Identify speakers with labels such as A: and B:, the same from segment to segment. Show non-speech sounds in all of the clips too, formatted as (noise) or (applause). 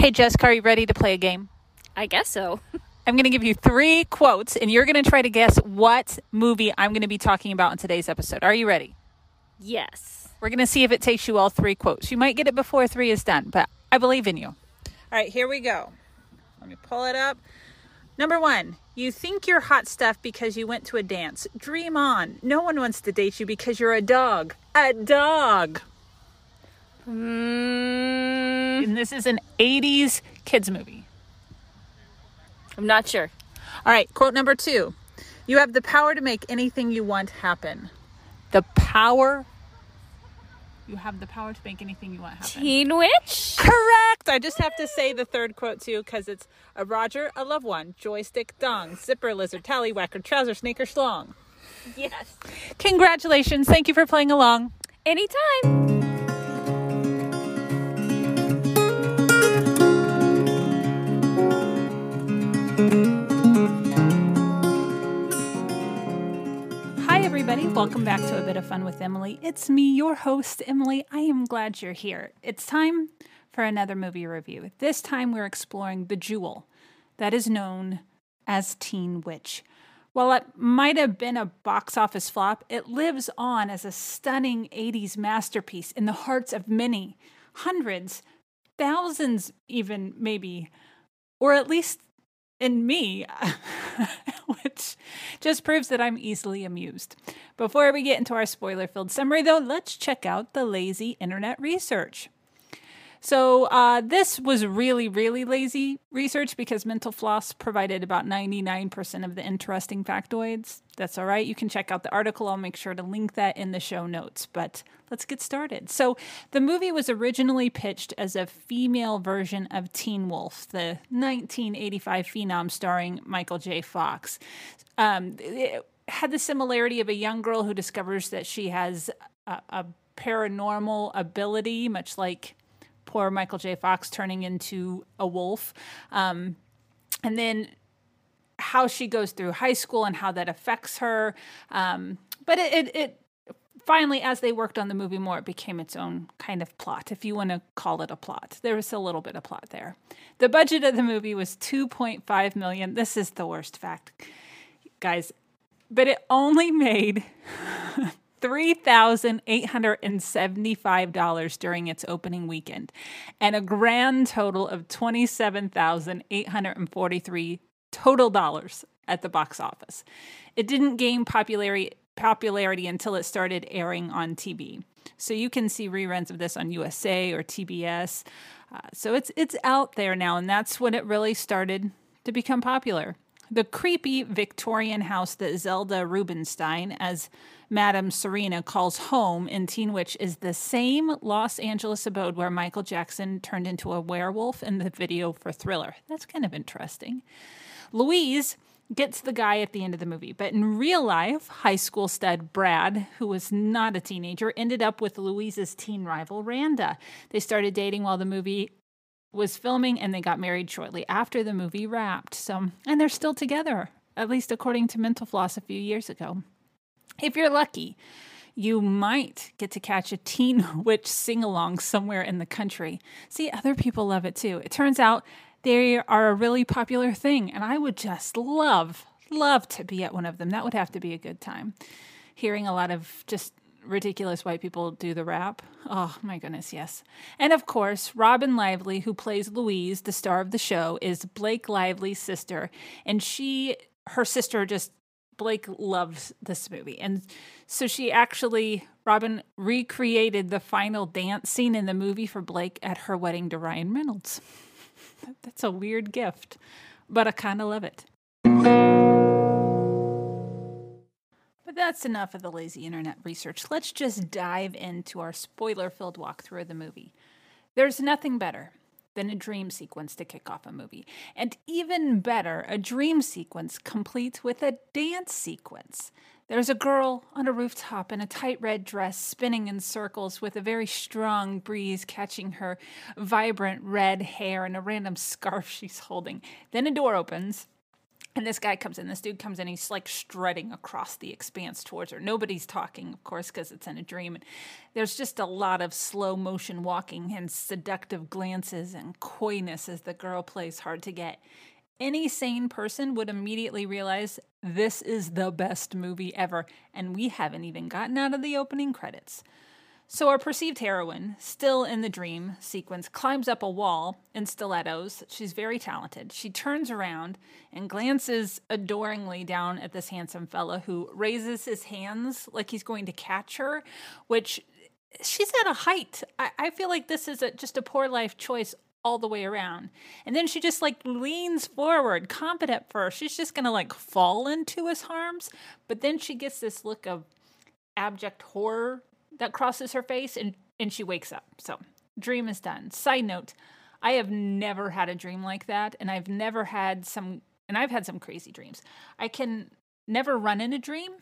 A: Hey, Jessica, are you ready to play a game?
B: I guess so. (laughs)
A: I'm going to give you three quotes, and you're going to try to guess what movie I'm going to be talking about in today's episode. Are you ready?
B: Yes.
A: We're going to see if it takes you all three quotes. You might get it before three is done, but I believe in you. All right, here we go. Let me pull it up. Number one, you think you're hot stuff because you went to a dance. Dream on. No one wants to date you because you're a dog. A dog.
B: Mm,
A: And this is an 80s kids movie.
B: I'm not sure.
A: All right, quote number two. You have the power to make anything you want happen. The power. You have the power to make anything you want happen.
B: Teen Witch?
A: Correct. I just have to say the third quote too because it's a Roger, a loved one, joystick, dong, zipper, lizard, tallywhacker, trouser, sneaker, schlong.
B: Yes.
A: Congratulations. Thank you for playing along.
B: Anytime.
A: Hi, everybody. Welcome back to A Bit of Fun with Emily. It's me, your host, Emily. I am glad you're here. It's time for another movie review. This time we're exploring The Jewel, that is known as Teen Witch. While it might have been a box office flop, it lives on as a stunning 80s masterpiece in the hearts of many, hundreds, thousands, even maybe, or at least in me, (laughs) which just proves that I'm easily amused. Before we get into our spoiler filled summary, though, let's check out the lazy internet research. So, uh, this was really, really lazy research because Mental Floss provided about 99% of the interesting factoids. That's all right. You can check out the article. I'll make sure to link that in the show notes. But let's get started. So, the movie was originally pitched as a female version of Teen Wolf, the 1985 phenom starring Michael J. Fox. Um, it had the similarity of a young girl who discovers that she has a, a paranormal ability, much like poor Michael J. Fox turning into a wolf. Um, and then how she goes through high school and how that affects her. Um, but it, it, it finally, as they worked on the movie more, it became its own kind of plot, if you want to call it a plot. There was a little bit of plot there. The budget of the movie was 2.5 million. This is the worst fact, guys. But it only made (laughs) $3,875 during its opening weekend and a grand total of 27,843 total dollars at the box office. It didn't gain popularity popularity until it started airing on TV. So you can see reruns of this on USA or TBS. Uh, so it's it's out there now and that's when it really started to become popular. The creepy Victorian house that Zelda Rubinstein, as Madame Serena, calls home in Teen Witch is the same Los Angeles abode where Michael Jackson turned into a werewolf in the video for Thriller. That's kind of interesting. Louise gets the guy at the end of the movie, but in real life, high school stud Brad, who was not a teenager, ended up with Louise's teen rival Randa. They started dating while the movie was filming and they got married shortly after the movie wrapped. So, and they're still together, at least according to Mental Floss a few years ago. If you're lucky, you might get to catch a Teen (laughs) Witch sing along somewhere in the country. See, other people love it too. It turns out they are a really popular thing, and I would just love, love to be at one of them. That would have to be a good time. Hearing a lot of just ridiculous white people do the rap. Oh my goodness, yes. And of course, Robyn Lively, who plays Louise, the star of the show, is Blake Lively's sister. And she, her sister, just, Blake loves this movie. And so she actually, Robyn recreated the final dance scene in the movie for Blake at her wedding to Ryan Reynolds. That's a weird gift, but I kind of love it. But that's enough of the lazy internet research. Let's just dive into our spoiler filled walkthrough of the movie. There's nothing better than a dream sequence to kick off a movie. And even better, a dream sequence complete with a dance sequence. There's a girl on a rooftop in a tight red dress spinning in circles with a very strong breeze catching her vibrant red hair and a random scarf she's holding. Then a door opens And this guy comes in, this dude comes in, he's like strutting across the expanse towards her. Nobody's talking, of course, because it's in a dream. And there's just a lot of slow motion walking and seductive glances and coyness as the girl plays hard to get. Any sane person would immediately realize this is the best movie ever, and we haven't even gotten out of the opening credits. So, our perceived heroine, still in the dream sequence, climbs up a wall in stilettos. She's very talented. She turns around and glances adoringly down at this handsome fella who raises his hands like he's going to catch her, which she's at a height. I, I feel like this is a, just a poor life choice all the way around. And then she just like leans forward, confident first. She's just gonna like fall into his arms. But then she gets this look of abject horror that crosses her face and, and she wakes up. So, dream is done. Side note, I have never had a dream like that. And I've never had some, and I've had some crazy dreams. I can never run in a dream,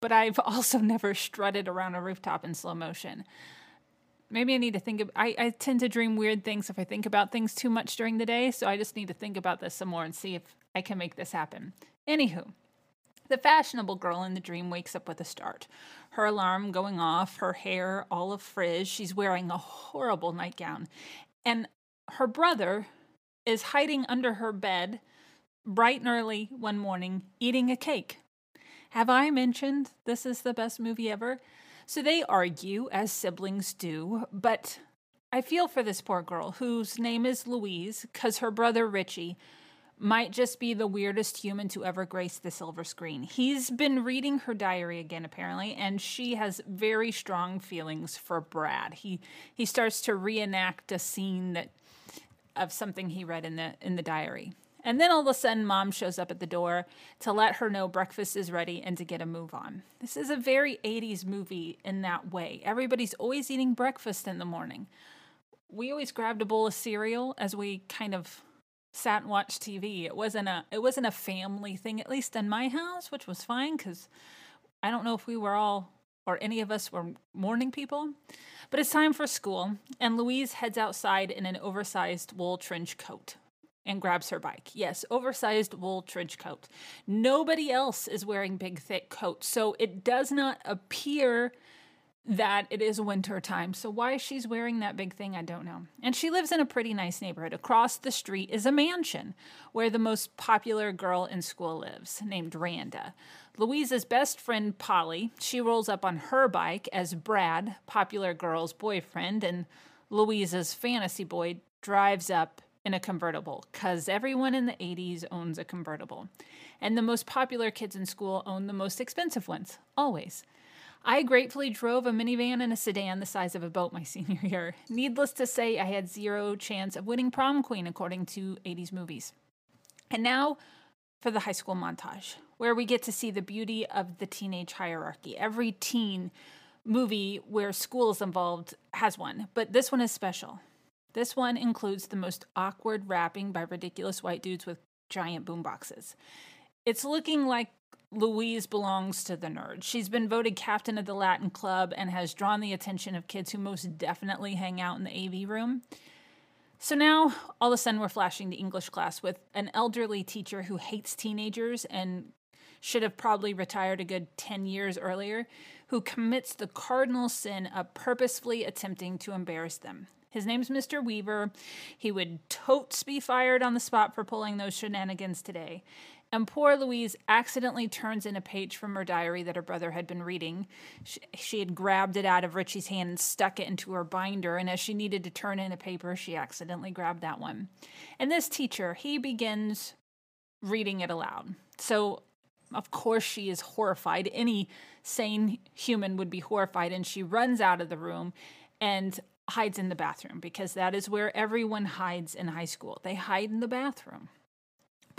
A: but I've (laughs) also never strutted around a rooftop in slow motion. Maybe I need to think of, I, I tend to dream weird things if I think about things too much during the day. So I just need to think about this some more and see if I can make this happen. Anywho, the fashionable girl in the dream wakes up with a start. Her alarm going off, her hair all of frizz. She's wearing a horrible nightgown. And her brother is hiding under her bed bright and early one morning eating a cake. Have I mentioned this is the best movie ever? So they argue, as siblings do, but I feel for this poor girl whose name is Louise because her brother Richie might just be the weirdest human to ever grace the silver screen. He's been reading her diary again apparently and she has very strong feelings for Brad. He he starts to reenact a scene that of something he read in the in the diary. And then all of a sudden mom shows up at the door to let her know breakfast is ready and to get a move on. This is a very 80s movie in that way. Everybody's always eating breakfast in the morning. We always grabbed a bowl of cereal as we kind of sat and watched TV. It wasn't a it wasn't a family thing, at least in my house, which was fine because I don't know if we were all or any of us were morning people. But it's time for school, and Louise heads outside in an oversized wool trench coat and grabs her bike. Yes, oversized wool trench coat. Nobody else is wearing big, thick coats, so it does not appear that it is winter time. So why she's wearing that big thing, I don't know. And she lives in a pretty nice neighborhood. Across the street is a mansion where the most popular girl in school lives, named Randa. Louise's best friend Polly, she rolls up on her bike as Brad, popular girl's boyfriend, and Louise's fantasy boy drives up in a convertible because everyone in the 80s owns a convertible. And the most popular kids in school own the most expensive ones, always. I gratefully drove a minivan and a sedan the size of a boat my (laughs) senior year. Needless to say, I had zero chance of winning prom queen according to 80s movies. And now for the high school montage, where we get to see the beauty of the teenage hierarchy. Every teen movie where school is involved has one, but this one is special. This one includes the most awkward rapping by ridiculous white dudes with giant boomboxes. It's looking like Louise belongs to the nerds. She's been voted captain of the Latin Club and has drawn the attention of kids who most definitely hang out in the AV room. So now, all of a sudden, we're flashing to English class with an elderly teacher who hates teenagers and should have probably retired a good 10 years earlier, who commits the cardinal sin of purposefully attempting to embarrass them. His name's Mr. Weaver. He would totes be fired on the spot for pulling those shenanigans today. And poor Louise accidentally turns in a page from her diary that her brother had been reading. She, she, had grabbed it out of Richie's hand and stuck it into her binder, and as she needed to turn in a paper, she accidentally grabbed that one. And this teacher, he begins reading it aloud. So, of course, she is horrified. Any sane human would be horrified, and she runs out of the room and hides in the bathroom because that is where everyone hides in high school. They hide in the bathroom.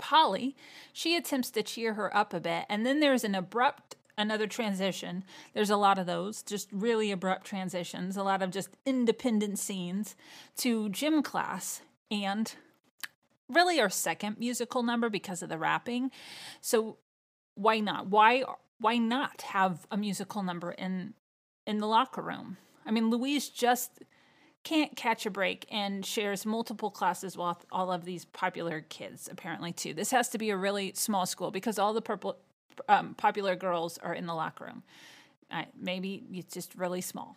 A: Polly, she attempts to cheer her up a bit, and then there's an abrupt another transition. There's a lot of those, just really abrupt transitions, a lot of just independent scenes to gym class and really our second musical number because of the rapping. So why not? Why why not have a musical number in in the locker room? I mean, Louise just can't catch a break and shares multiple classes with all of these popular kids, apparently, too. This has to be a really small school because all the purple, um, popular girls are in the locker room. Uh, maybe it's just really small.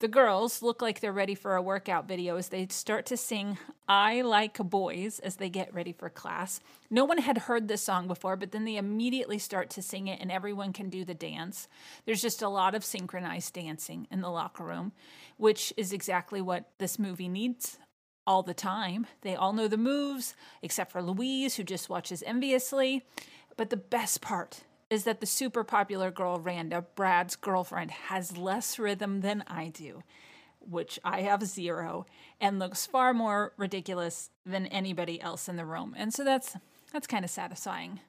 A: The girls look like they're ready for a workout video as they start to sing I Like Boys as they get ready for class. No one had heard this song before, but then they immediately start to sing it and everyone can do the dance. There's just a lot of synchronized dancing in the locker room, which is exactly what this movie needs all the time. They all know the moves, except for Louise, who just watches enviously. But the best part is that the super popular girl Randa, Brad's girlfriend, has less rhythm than I do, which I have zero, and looks far more ridiculous than anybody else in the room. And so that's that's kind of satisfying.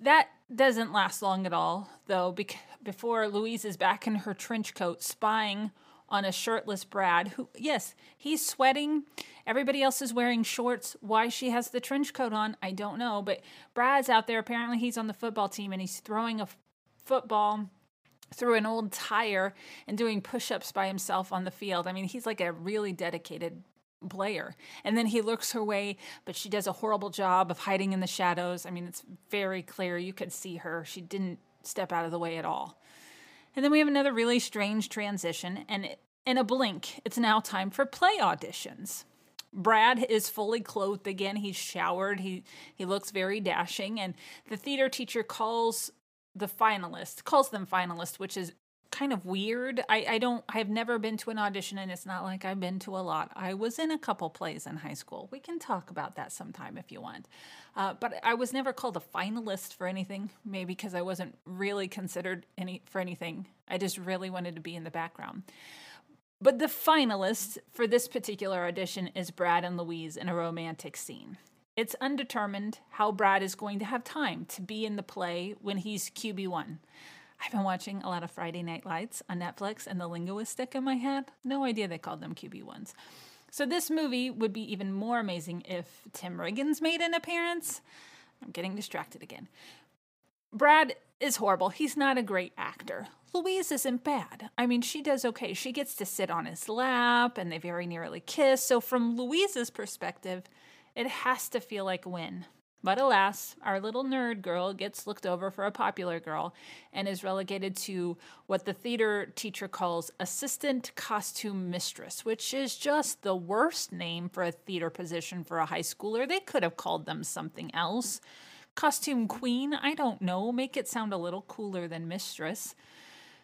A: That doesn't last long at all, though, before Louise is back in her trench coat spying on a shirtless Brad who, yes, he's sweating. Everybody else is wearing shorts. Why she has the trench coat on, I don't know. But Brad's out there. Apparently, he's on the football team and he's throwing a f- football through an old tire and doing push ups by himself on the field. I mean, he's like a really dedicated player. And then he looks her way, but she does a horrible job of hiding in the shadows. I mean, it's very clear. You could see her. She didn't step out of the way at all. And then we have another really strange transition, and in a blink, it's now time for play auditions. Brad is fully clothed again. He's showered. He he looks very dashing, and the theater teacher calls the finalists calls them finalists, which is kind of weird. I, I don't I've never been to an audition and it's not like I've been to a lot. I was in a couple plays in high school. We can talk about that sometime if you want. Uh, but I was never called a finalist for anything, maybe because I wasn't really considered any for anything. I just really wanted to be in the background. But the finalist for this particular audition is Brad and Louise in a romantic scene. It's undetermined how Brad is going to have time to be in the play when he's QB1. I've been watching a lot of Friday Night Lights on Netflix, and the linguist stick in my head. No idea they called them QB ones. So this movie would be even more amazing if Tim Riggins made an appearance. I'm getting distracted again. Brad is horrible. He's not a great actor. Louise isn't bad. I mean, she does okay. She gets to sit on his lap and they very nearly kiss. So, from Louise's perspective, it has to feel like a win. But alas, our little nerd girl gets looked over for a popular girl and is relegated to what the theater teacher calls assistant costume mistress, which is just the worst name for a theater position for a high schooler. They could have called them something else. Costume queen, I don't know, make it sound a little cooler than mistress.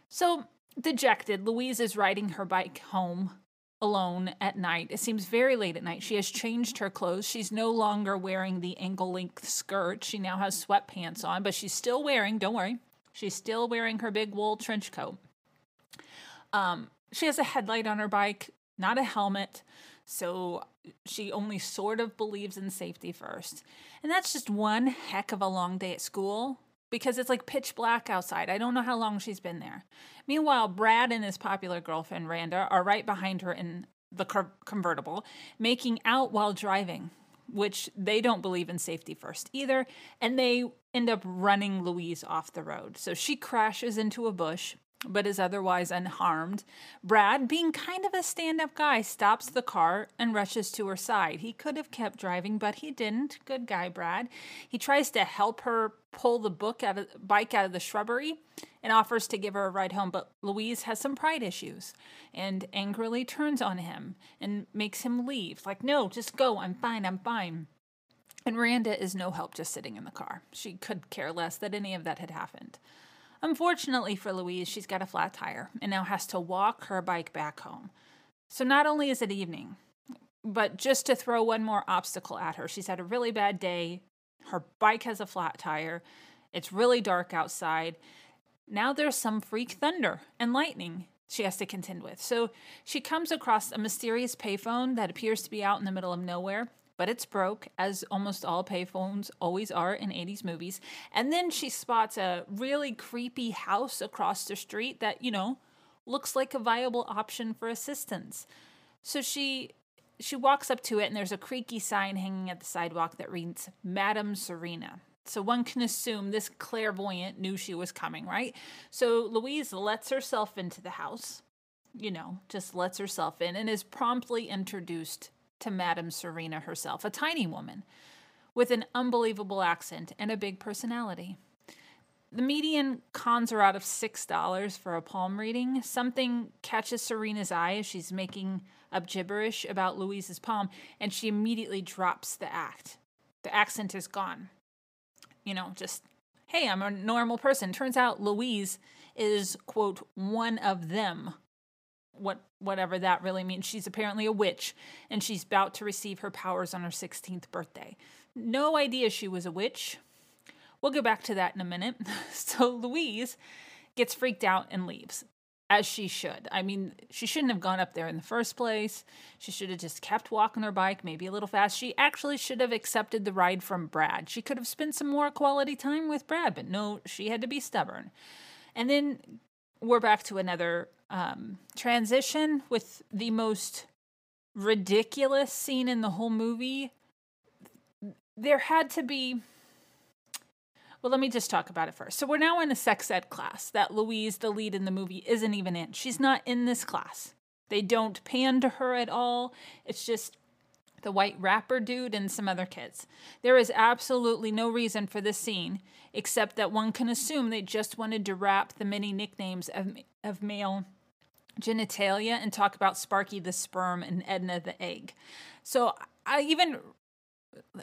A: So, dejected, Louise is riding her bike home alone at night. It seems very late at night. She has changed her clothes. She's no longer wearing the ankle length skirt. She now has sweatpants on, but she's still wearing, don't worry, she's still wearing her big wool trench coat. Um, she has a headlight on her bike, not a helmet. So she only sort of believes in safety first. And that's just one heck of a long day at school because it's like pitch black outside. I don't know how long she's been there. Meanwhile, Brad and his popular girlfriend, Randa, are right behind her in the convertible, making out while driving, which they don't believe in safety first either. And they end up running Louise off the road. So she crashes into a bush but is otherwise unharmed. Brad, being kind of a stand up guy, stops the car and rushes to her side. He could have kept driving, but he didn't. Good guy, Brad. He tries to help her pull the book out of bike out of the shrubbery and offers to give her a ride home, but Louise has some pride issues and angrily turns on him and makes him leave. Like, no, just go. I'm fine. I'm fine. And Randa is no help just sitting in the car. She could care less that any of that had happened. Unfortunately for Louise, she's got a flat tire and now has to walk her bike back home. So not only is it evening, but just to throw one more obstacle at her, she's had a really bad day. Her bike has a flat tire. It's really dark outside. Now there's some freak thunder and lightning she has to contend with. So she comes across a mysterious payphone that appears to be out in the middle of nowhere but it's broke, as almost all payphones always are in 80s movies. And then she spots a really creepy house across the street that, you know, looks like a viable option for assistance. So she she walks up to it and there's a creaky sign hanging at the sidewalk that reads Madame Serena. So one can assume this clairvoyant knew she was coming, right? So Louise lets herself into the house you know, just lets herself in and is promptly introduced to Madame Serena herself, a tiny woman with an unbelievable accent and a big personality. The median cons her out of $6 for a palm reading. Something catches Serena's eye as she's making up gibberish about Louise's palm, and she immediately drops the act. The accent is gone. You know, just, hey, I'm a normal person. Turns out Louise is, quote, one of them. What whatever that really means. She's apparently a witch, and she's about to receive her powers on her 16th birthday. No idea she was a witch. We'll go back to that in a minute. (laughs) So Louise gets freaked out and leaves, as she should. I mean, she shouldn't have gone up there in the first place. She should have just kept walking her bike, maybe a little fast. She actually should have accepted the ride from Brad. She could have spent some more quality time with Brad, but no, she had to be stubborn. And then we're back to another um, transition with the most ridiculous scene in the whole movie. There had to be. Well, let me just talk about it first. So, we're now in a sex ed class that Louise, the lead in the movie, isn't even in. She's not in this class. They don't pan to her at all. It's just the white rapper dude and some other kids. There is absolutely no reason for this scene except that one can assume they just wanted to wrap the many nicknames of, of male genitalia and talk about Sparky the sperm and Edna the egg. So I even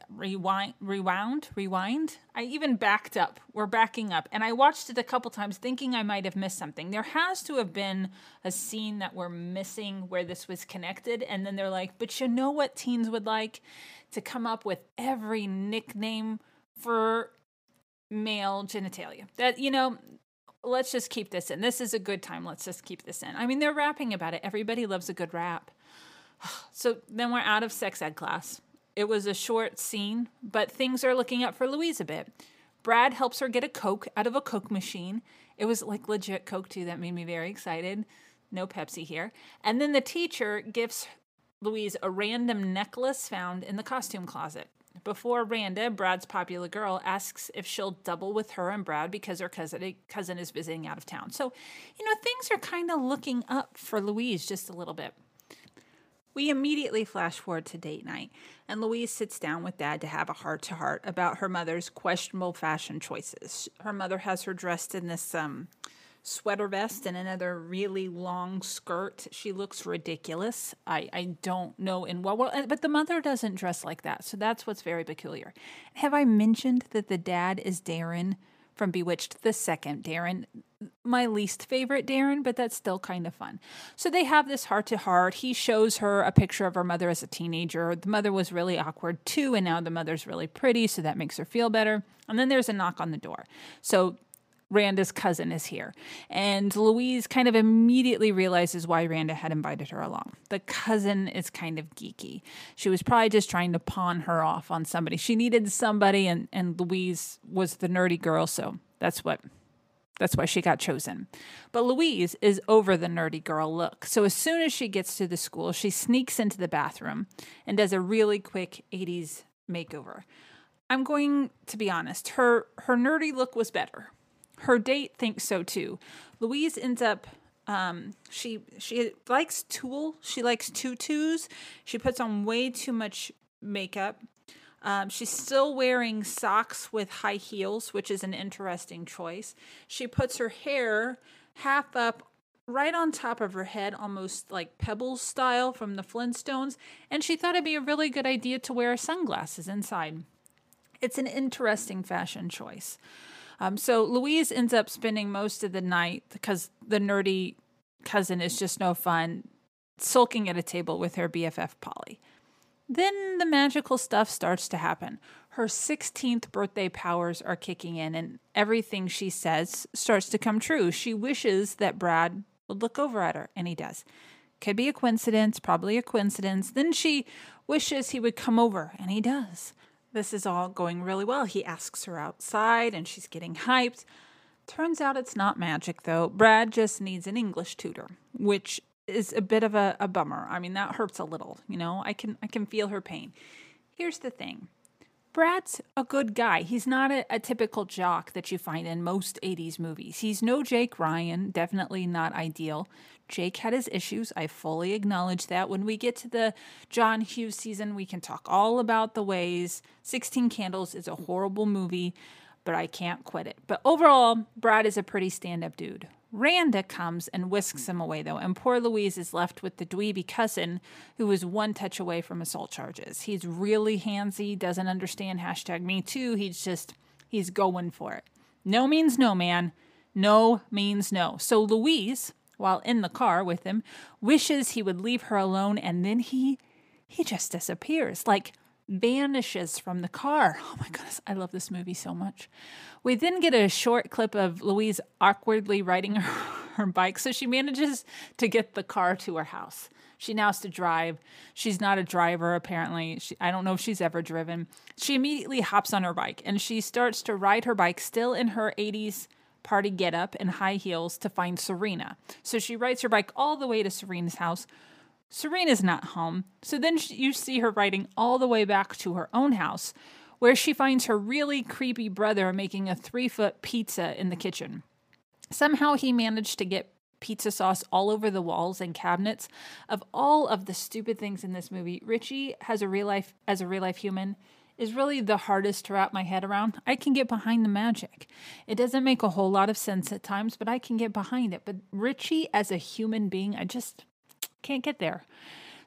A: rewind rewound rewind? I even backed up. We're backing up. And i watched it a couple times thinking i might have missed something. There has to have been a scene that we're missing where this was connected. And then they're like but you know what teens would like? To come up with every nickname for male genitalia. That you know let's just keep this in this is a good time let's just keep this in i mean they're rapping about it everybody loves a good rap (sighs) so then we're out of sex ed class it was a short scene, but things are looking up for Louise a bit. Brad helps her get a Coke out of a Coke machine. It was like legit Coke, too. That made me very excited. No Pepsi here. And then the teacher gives Louise a random necklace found in the costume closet. Before Randa, Brad's popular girl, asks if she'll double with her and Brad because her cousin, cousin is visiting out of town. So, you know, things are kind of looking up for Louise just a little bit. We immediately flash forward to date night, and Louise sits down with Dad to have a heart to heart about her mother's questionable fashion choices. Her mother has her dressed in this um, sweater vest and another really long skirt. She looks ridiculous. I, I don't know in what world, but the mother doesn't dress like that, so that's what's very peculiar. Have I mentioned that the dad is Darren? from Bewitched, the second Darren. My least favorite Darren, but that's still kind of fun. So they have this heart to heart. He shows her a picture of her mother as a teenager. The mother was really awkward too, and now the mother's really pretty, so that makes her feel better. And then there's a knock on the door. So Randa's cousin is here. And Louise kind of immediately realizes why Randa had invited her along. The cousin is kind of geeky. She was probably just trying to pawn her off on somebody. She needed somebody and, and Louise was the nerdy girl, so that's what that's why she got chosen. But Louise is over the nerdy girl look. So as soon as she gets to the school, she sneaks into the bathroom and does a really quick 80s makeover. I'm going to be honest, her her nerdy look was better her date thinks so too. Louise ends up um, she she likes tulle. She likes tutus. She puts on way too much makeup. Um, she's still wearing socks with high heels, which is an interesting choice. She puts her hair half up right on top of her head, almost like pebbles style from the Flintstones, and she thought it'd be a really good idea to wear sunglasses inside. It's an interesting fashion choice. Um, so Louise ends up spending most of the night because the nerdy cousin is just no fun, sulking at a table with her BFF Polly. Then the magical stuff starts to happen. Her 16th birthday powers are kicking in, and everything she says starts to come true. She wishes that Brad would look over at her, and he does. Could be a coincidence, probably a coincidence. Then she wishes he would come over, and he does. This is all going really well. He asks her outside and she's getting hyped. Turns out it's not magic though. Brad just needs an English tutor, which is a bit of a, a bummer. I mean, that hurts a little, you know. I can I can feel her pain. Here's the thing. Brad's a good guy. He's not a, a, typical jock that you find in most 80s movies. He's no Jake Ryan, definitely not ideal. Jake had his issues. I fully acknowledge that. When we get to the John Hughes season, we can talk all about the ways 16 Candles is a horrible movie, but I can't quit it. But overall, Brad is a pretty stand up dude. Randa comes and whisks him away, though, and poor Louise is left with the dweeby cousin who is one touch away from assault charges. He's really handsy, doesn't understand hashtag me too. He's just, he's going for it. No means no, man. No means no. So Louise, while in the car with him, wishes he would leave her alone, and then he, he just disappears. Like, vanishes from the car. (laughs) Oh my goodness, I love this movie so much. We then get a short clip of Louise awkwardly riding (laughs) her, her, bike. So she manages to get the car to her house. She now has to drive. She's not a driver, apparently. She, I don't know if she's ever driven. She immediately hops on her bike and she starts to ride her bike, still in her 80s party getup and high heels, to find Serena. So she rides her bike all the way to Serena's house Serena's not home, so then you see her riding all the way back to her own house, where she finds her really creepy brother making a three foot pizza in the kitchen. Somehow he managed to get pizza sauce all over the walls and cabinets. Of all of the stupid things in this movie, Richie has a real life as a real life human is really the hardest to wrap my head around. I can get behind the magic. It doesn't make a whole lot of sense at times, but I can get behind it. But Richie as a human being, I just can't get there.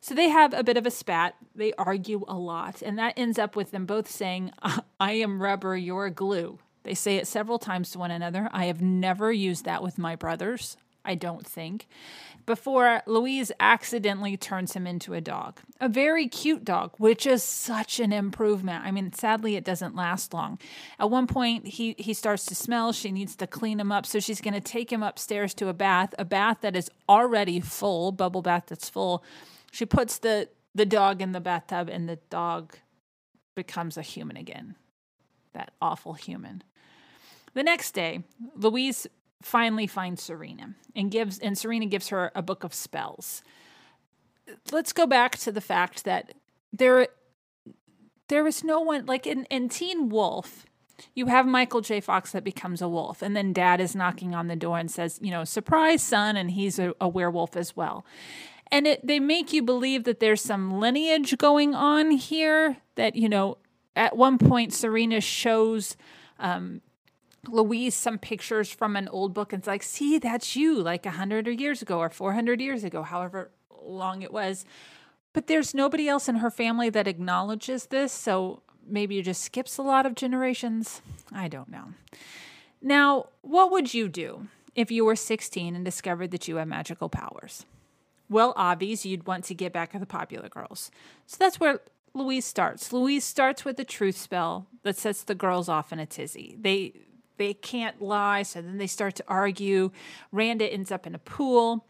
A: So they have a bit of a spat. They argue a lot, and that ends up with them both saying, I am rubber, you're glue. They say it several times to one another. I have never used that with my brothers, I don't think before Louise accidentally turns him into a dog. A very cute dog, which is such an improvement. I mean, sadly, it doesn't last long. At one point, he, he starts to smell. She needs to clean him up. So she's going to take him upstairs to a bath, a bath that is already full, bubble bath that's full. She puts the, the dog in the bathtub, and the dog becomes a human again. That awful human. The next day, Louise finally finds Serena and gives and Serena gives her a book of spells. Let's go back to the fact that there there is no one like in, in Teen Wolf, you have Michael J. Fox that becomes a wolf, and then dad is knocking on the door and says, you know, surprise son, and he's a, a werewolf as well. And it, they make you believe that there's some lineage going on here, that, you know, at one point Serena shows um, Louise some pictures from an old book and it's like, see, that's you, like a hundred years ago or four hundred years ago, however long it was. But there's nobody else in her family that acknowledges this, so maybe it just skips a lot of generations. I don't know. Now, what would you do if you were 16 and discovered that you had magical powers? Well, obvious, you'd want to get back at the popular girls. So that's where Louise starts. Louise starts with a truth spell that sets the girls off in a tizzy. They they can't lie. So then they start to argue. Randa ends up in a pool.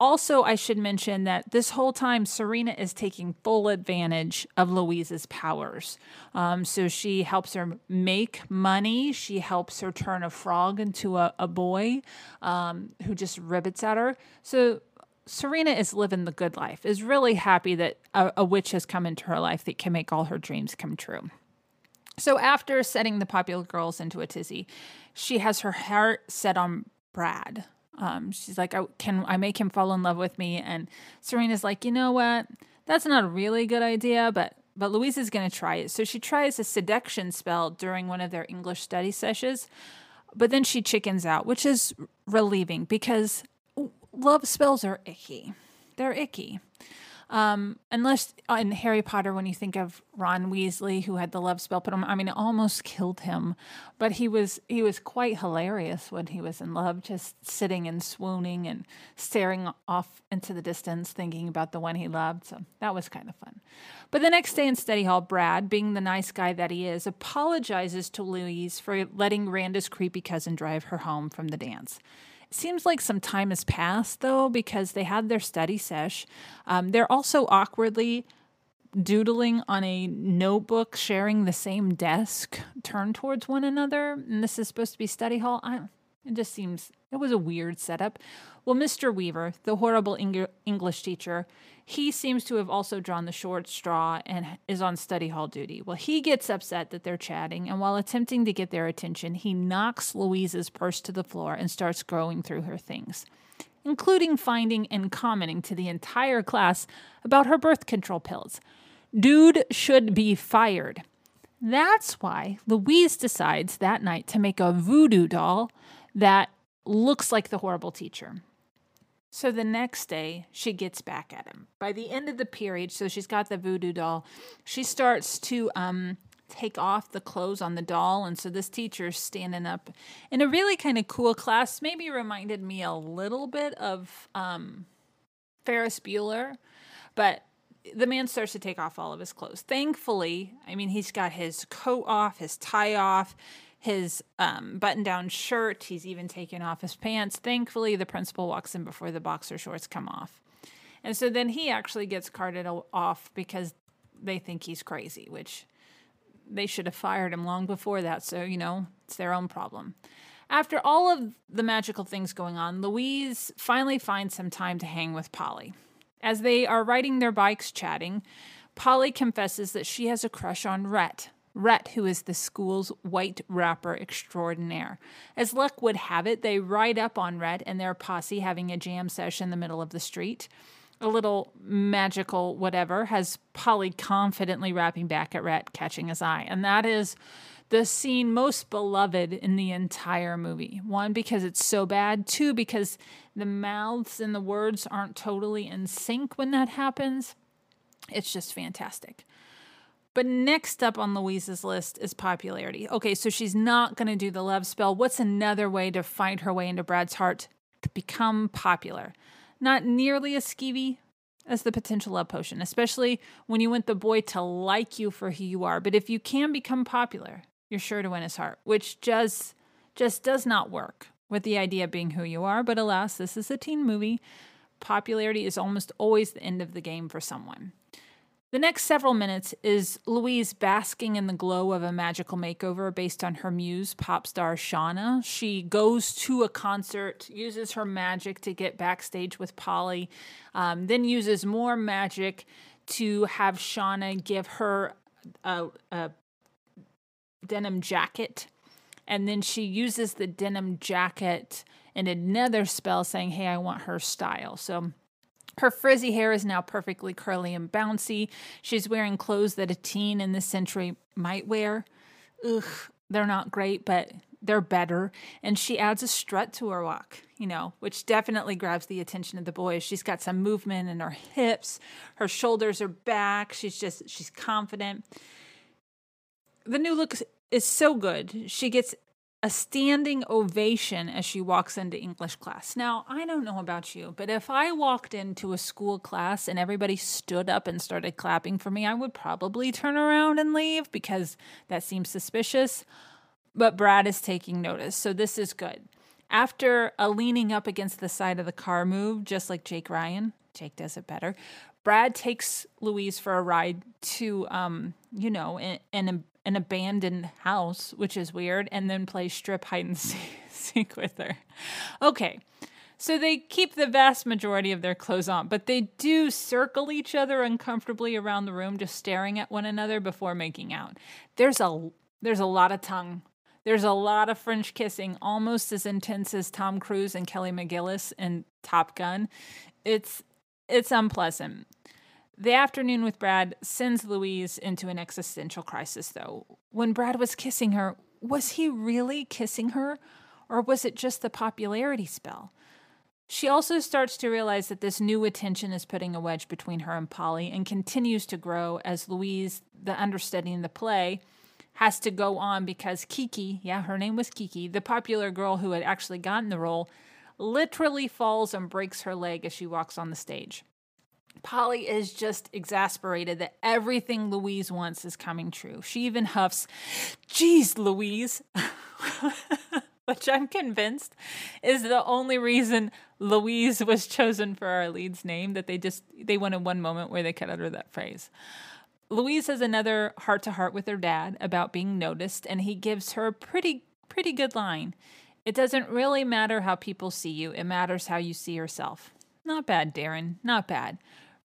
A: Also, I should mention that this whole time, Serena is taking full advantage of Louise's powers. Um, so she helps her make money. She helps her turn a frog into a, a boy um, who just ribbits at her. So Serena is living the good life, is really happy that a, a witch has come into her life that can make all her dreams come true. So after setting the popular girls into a tizzy, she has her heart set on Brad. Um, she's like, oh, "Can I make him fall in love with me?" And Serena's like, "You know what? That's not a really good idea, but but Louise is going to try it." So she tries a seduction spell during one of their English study sessions, but then she chickens out, which is relieving because love spells are icky. They're icky. Um, unless uh, in Harry Potter, when you think of Ron Weasley, who had the love spell put him, I mean, it almost killed him. But he was he was quite hilarious when he was in love, just sitting and swooning and staring off into the distance, thinking about the one he loved. So that was kind of fun. But the next day in study hall, Brad, being the nice guy that he is, apologizes to Louise for letting Randa's creepy cousin drive her home from the dance. Seems like some time has passed though, because they had their study sesh. Um, they're also awkwardly doodling on a notebook, sharing the same desk, turned towards one another. And this is supposed to be study hall. I, it just seems It was a weird setup. Well, Mr. Weaver, the horrible Eng- English teacher, he seems to have also drawn the short straw and is on study hall duty. Well, he gets upset that they're chatting, and while attempting to get their attention, he knocks Louise's purse to the floor and starts going through her things, including finding and commenting to the entire class about her birth control pills. Dude should be fired. That's why Louise decides that night to make a voodoo doll that looks like the horrible teacher. So the next day, she gets back at him. By the end of the period, so she's got the voodoo doll, she starts to um, take off the clothes on the doll. And so this teacher's standing up in a really kind of cool class, maybe reminded me a little bit of um, Ferris Bueller, but the man starts to take off all of his clothes. Thankfully, I mean, he's got his coat off, his tie off, his um, button down shirt. He's even taken off his pants. Thankfully, the principal walks in before the boxer shorts come off. And so then he actually gets carted off because they think he's crazy, which they should have fired him long before that. So, you know, it's their own problem. After all of the magical things going on, Louise finally finds some time to hang with Polly. As they are riding their bikes chatting, Polly confesses that she has a crush on Rhett, Rhett, who is the school's white rapper extraordinaire. As luck would have it, they ride up on Rhett and their posse having a jam session in the middle of the street. A little magical whatever has Polly confidently rapping back at Rhett, catching his eye. And that is the scene most beloved in the entire movie. One, because it's so bad. Two, because the mouths and the words aren't totally in sync when that happens. It's just fantastic. But next up on Louise's list is popularity. Okay, so she's not going to do the love spell. What's another way to find her way into Brad's heart? To become popular. Not nearly as skeevy as the potential love potion, especially when you want the boy to like you for who you are. But if you can become popular, you're sure to win his heart, which just just does not work with the idea being who you are. But alas, this is a teen movie. Popularity is almost always the end of the game for someone. The next several minutes is Louise basking in the glow of a magical makeover based on her muse, pop star Shauna. She goes to a concert, uses her magic to get backstage with Polly, um, then uses more magic to have Shauna give her a, a denim jacket. And then she uses the denim jacket in another spell saying, Hey, I want her style. So her frizzy hair is now perfectly curly and bouncy. She's wearing clothes that a teen in this century might wear. Ugh, they're not great, but they're better. And she adds a strut to her walk, you know, which definitely grabs the attention of the boys. She's got some movement in her hips, her shoulders are back. She's just, she's confident. The new look is so good. She gets a standing ovation as she walks into English class. Now, I don't know about you, but if I walked into a school class and everybody stood up and started clapping for me, I would probably turn around and leave because that seems suspicious. But Brad is taking notice, so this is good. After a leaning up against the side of the car move, just like Jake Ryan, Jake does it better. Brad takes Louise for a ride to, um, you know, an, an an abandoned house, which is weird, and then play strip hide and (laughs) seek with her. Okay. So they keep the vast majority of their clothes on, but they do circle each other uncomfortably around the room just staring at one another before making out. There's a there's a lot of tongue. There's a lot of French kissing, almost as intense as Tom Cruise and Kelly McGillis in Top Gun. It's it's unpleasant. The afternoon with Brad sends Louise into an existential crisis, though. When Brad was kissing her, was he really kissing her, or was it just the popularity spell? She also starts to realize that this new attention is putting a wedge between her and Polly and continues to grow as Louise, the understudy in the play, has to go on because Kiki, yeah, her name was Kiki, the popular girl who had actually gotten the role, literally falls and breaks her leg as she walks on the stage. Polly is just exasperated that everything Louise wants is coming true. She even huffs, Geez, Louise, (laughs) which I'm convinced is the only reason Louise was chosen for our lead's name, that they just, they wanted one moment where they could utter that phrase. Louise has another heart to heart with her dad about being noticed, and he gives her a pretty, pretty good line. It doesn't really matter how people see you, it matters how you see yourself. Not bad, Darren, not bad.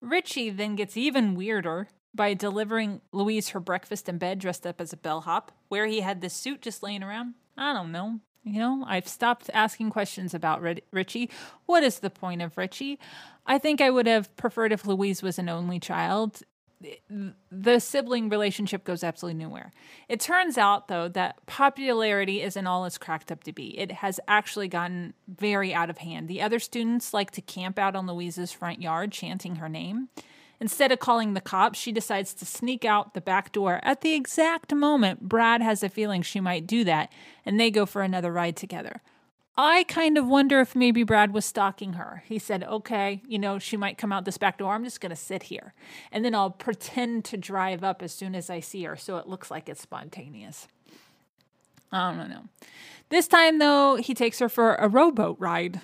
A: Richie then gets even weirder by delivering Louise her breakfast in bed dressed up as a bellhop, where he had this suit just laying around. I don't know. You know, I've stopped asking questions about Richie. What is the point of Richie? I think I would have preferred if Louise was an only child. The sibling relationship goes absolutely nowhere. It turns out, though, that popularity isn't all it's cracked up to be. It has actually gotten very out of hand. The other students like to camp out on Louise's front yard chanting her name. Instead of calling the cops, she decides to sneak out the back door at the exact moment Brad has a feeling she might do that, and they go for another ride together. I kind of wonder if maybe Brad was stalking her. He said, okay, you know, she might come out this back door. I'm just going to sit here. And then I'll pretend to drive up as soon as I see her so it looks like it's spontaneous. I don't know. This time, though, he takes her for a rowboat ride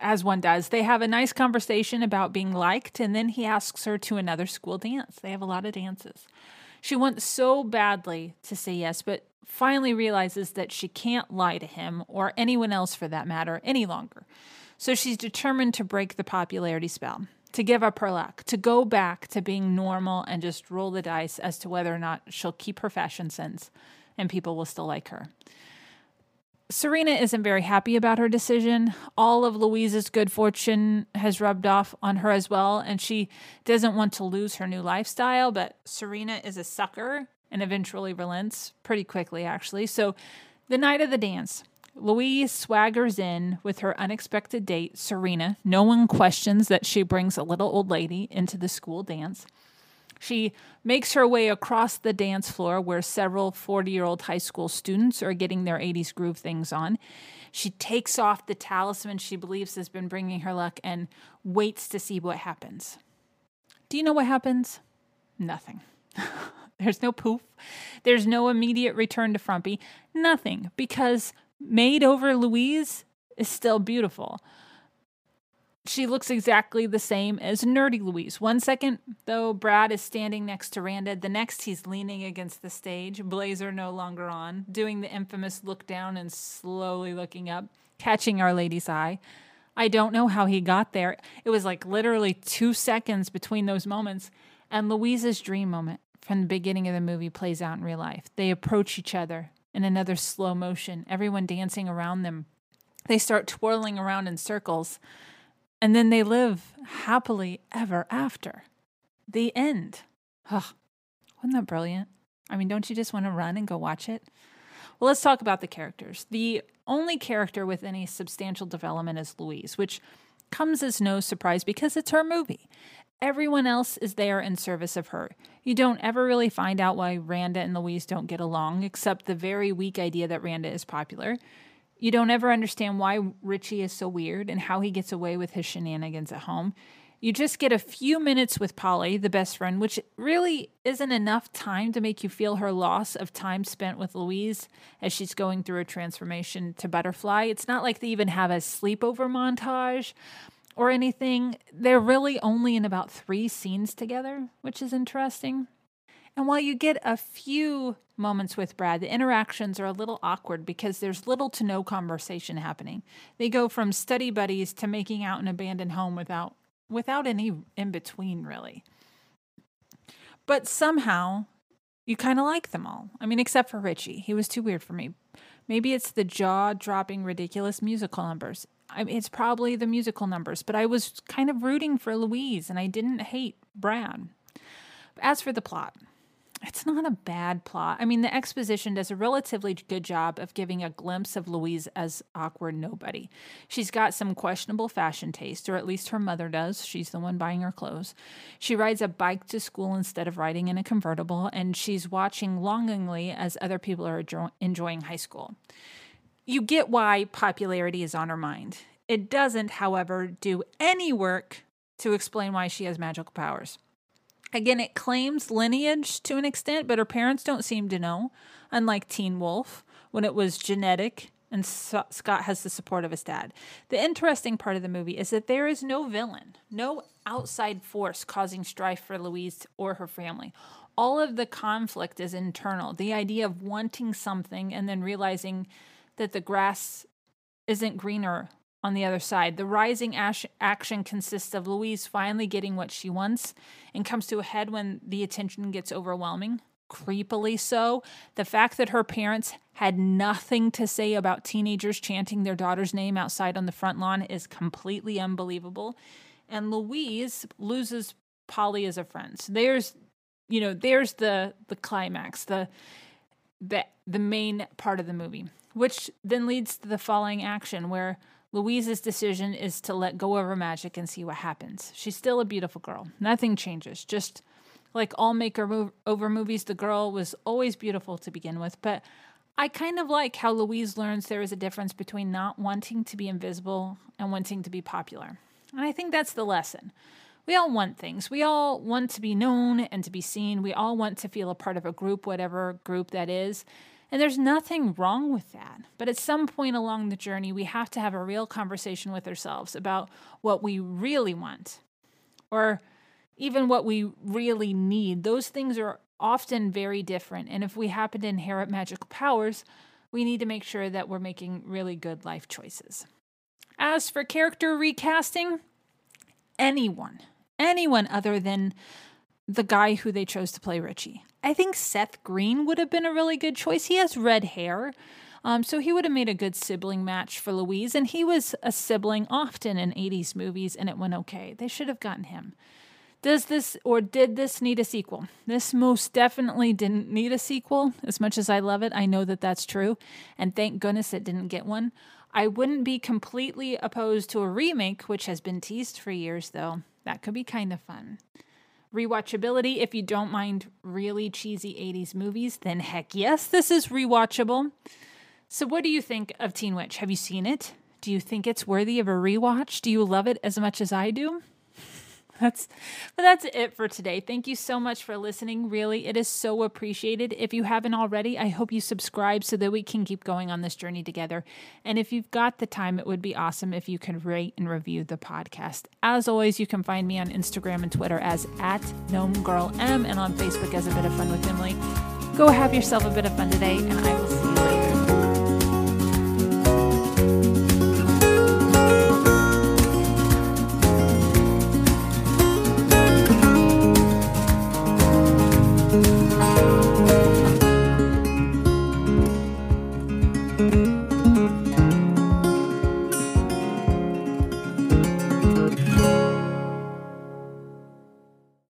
A: as one does. They have a nice conversation about being liked, and then he asks her to another school dance. They have a lot of dances. She wants so badly to say yes, but finally realizes that she can't lie to him, or anyone else for that matter, any longer. So she's determined to break the popularity spell, to give up her luck, to go back to being normal and just roll the dice as to whether or not she'll keep her fashion sense and people will still like her. Serena isn't very happy about her decision. All of Louise's good fortune has rubbed off on her as well, and she doesn't want to lose her new lifestyle. But Serena is a sucker and eventually relents pretty quickly, actually. So, the night of the dance, Louise swaggers in with her unexpected date, Serena. No one questions that she brings a little old lady into the school dance. She makes her way across the dance floor where several 40 year old high school students are getting their 80s groove things on. She takes off the talisman she believes has been bringing her luck and waits to see what happens. Do you know what happens? Nothing. (laughs) There's no poof. There's no immediate return to Frumpy. Nothing, because Made over Louise is still beautiful she looks exactly the same as Nerdy Louise. One second, though, Brad is standing next to Randa. The next, he's leaning against the stage, blazer no longer on, doing the infamous look down and slowly looking up, catching Our Lady's eye. I don't know how he got there. It was like literally two seconds between those moments. And Louise's dream moment from the beginning of the movie plays out in real life. They approach each other in another slow motion, everyone dancing around them. They start twirling around in circles and then they live happily ever after. The end. Ugh, wasn't that brilliant? I mean, don't you just want to run and go watch it? Well, let's talk about the characters. The only character with any substantial development is Louise, which comes as no surprise because it's her movie. Everyone else is there in service of her. You don't ever really find out why Randa and Louise don't get along, except the very weak idea that Randa is popular. You don't ever understand why Richie is so weird and how he gets away with his shenanigans at home. You just get a few minutes with Polly, the best friend, which really isn't enough time to make you feel her loss of time spent with Louise as she's going through a transformation to butterfly. It's not like they even have a sleepover montage or anything. They're really only in about three scenes together, which is interesting. And while you get a few moments with Brad, the interactions are a little awkward because there's little to no conversation happening. They go from study buddies to making out in an abandoned home without without any in between really. But somehow you kind of like them all. I mean, except for Richie. He was too weird for me. Maybe it's the jaw dropping, ridiculous musical numbers. I mean, it's probably the musical numbers, but I was kind of rooting for Louise and I didn't hate Brad. As for the plot, it's not a bad plot. I mean, the exposition does a relatively good job of giving a glimpse of Louise as awkward nobody. She's got some questionable fashion taste, or at least her mother does. She's the one buying her clothes. She rides a bike to school instead of riding in a convertible, and she's watching longingly as other people are enjoying high school. You get why popularity is on her mind. It doesn't, however, do any work to explain why she has magical powers. Again, it claims lineage to an extent, but her parents don't seem to know, unlike Teen Wolf, when it was genetic and Scott has the support of his dad. The interesting part of the movie is that there is no villain, no outside force causing strife for Louise or her family. All of the conflict is internal. The idea of wanting something and then realizing that the grass isn't greener on the other side. The rising ash- action consists of Louise finally getting what she wants and comes to a head when the attention gets overwhelming. Creepily so. The fact that her parents had nothing to say about teenagers chanting their daughter's name outside on the front lawn is completely unbelievable. And Louise loses Polly as a friend. So there's, you know, there's the the climax, the the the main part of the movie, which then leads to the following action where Louise's decision is to let go of her magic and see what happens. She's still a beautiful girl. Nothing changes. Just like all makeover movies, the girl was always beautiful to begin with. But I kind of like how Louise learns there is a difference between not wanting to be invisible and wanting to be popular. And I think that's the lesson. We all want things. We all want to be known and to be seen. We all want to feel a part of a group, whatever group that is. And there's nothing wrong with that. But at some point along the journey, we have to have a real conversation with ourselves about what we really want or even what we really need. Those things are often very different. And if we happen to inherit magical powers, we need to make sure that we're making really good life choices. As for character recasting, anyone, anyone other than the guy who they chose to play Richie. I think Seth Green would have been a really good choice. He has red hair. Um, so he would have made a good sibling match for Louise, and he was a sibling often in 80s movies, and it went okay. They should have gotten him. Does this or did this need a sequel? This most definitely didn't need a sequel. As much as I love it, I know that that's true, and thank goodness it didn't get one. I wouldn't be completely opposed to a remake, which has been teased for years, though. That could be kind of fun. Rewatchability, if you don't mind really cheesy 80s movies, then heck yes, this is rewatchable. So, what do you think of Teen Witch? Have you seen it? Do you think it's worthy of a rewatch? Do you love it as much as I do? (laughs) that's but that's it for today. Thank you so much for listening. Really, it is so appreciated. If you haven't already, I hope you subscribe so that we can keep going on this journey together. And if you've got the time, it would be awesome if you could rate and review the podcast. As always, you can find me on Instagram and Twitter as at Gnome Girl M and on Facebook as a bit of fun with Emily. Go have yourself a bit of fun today, and I will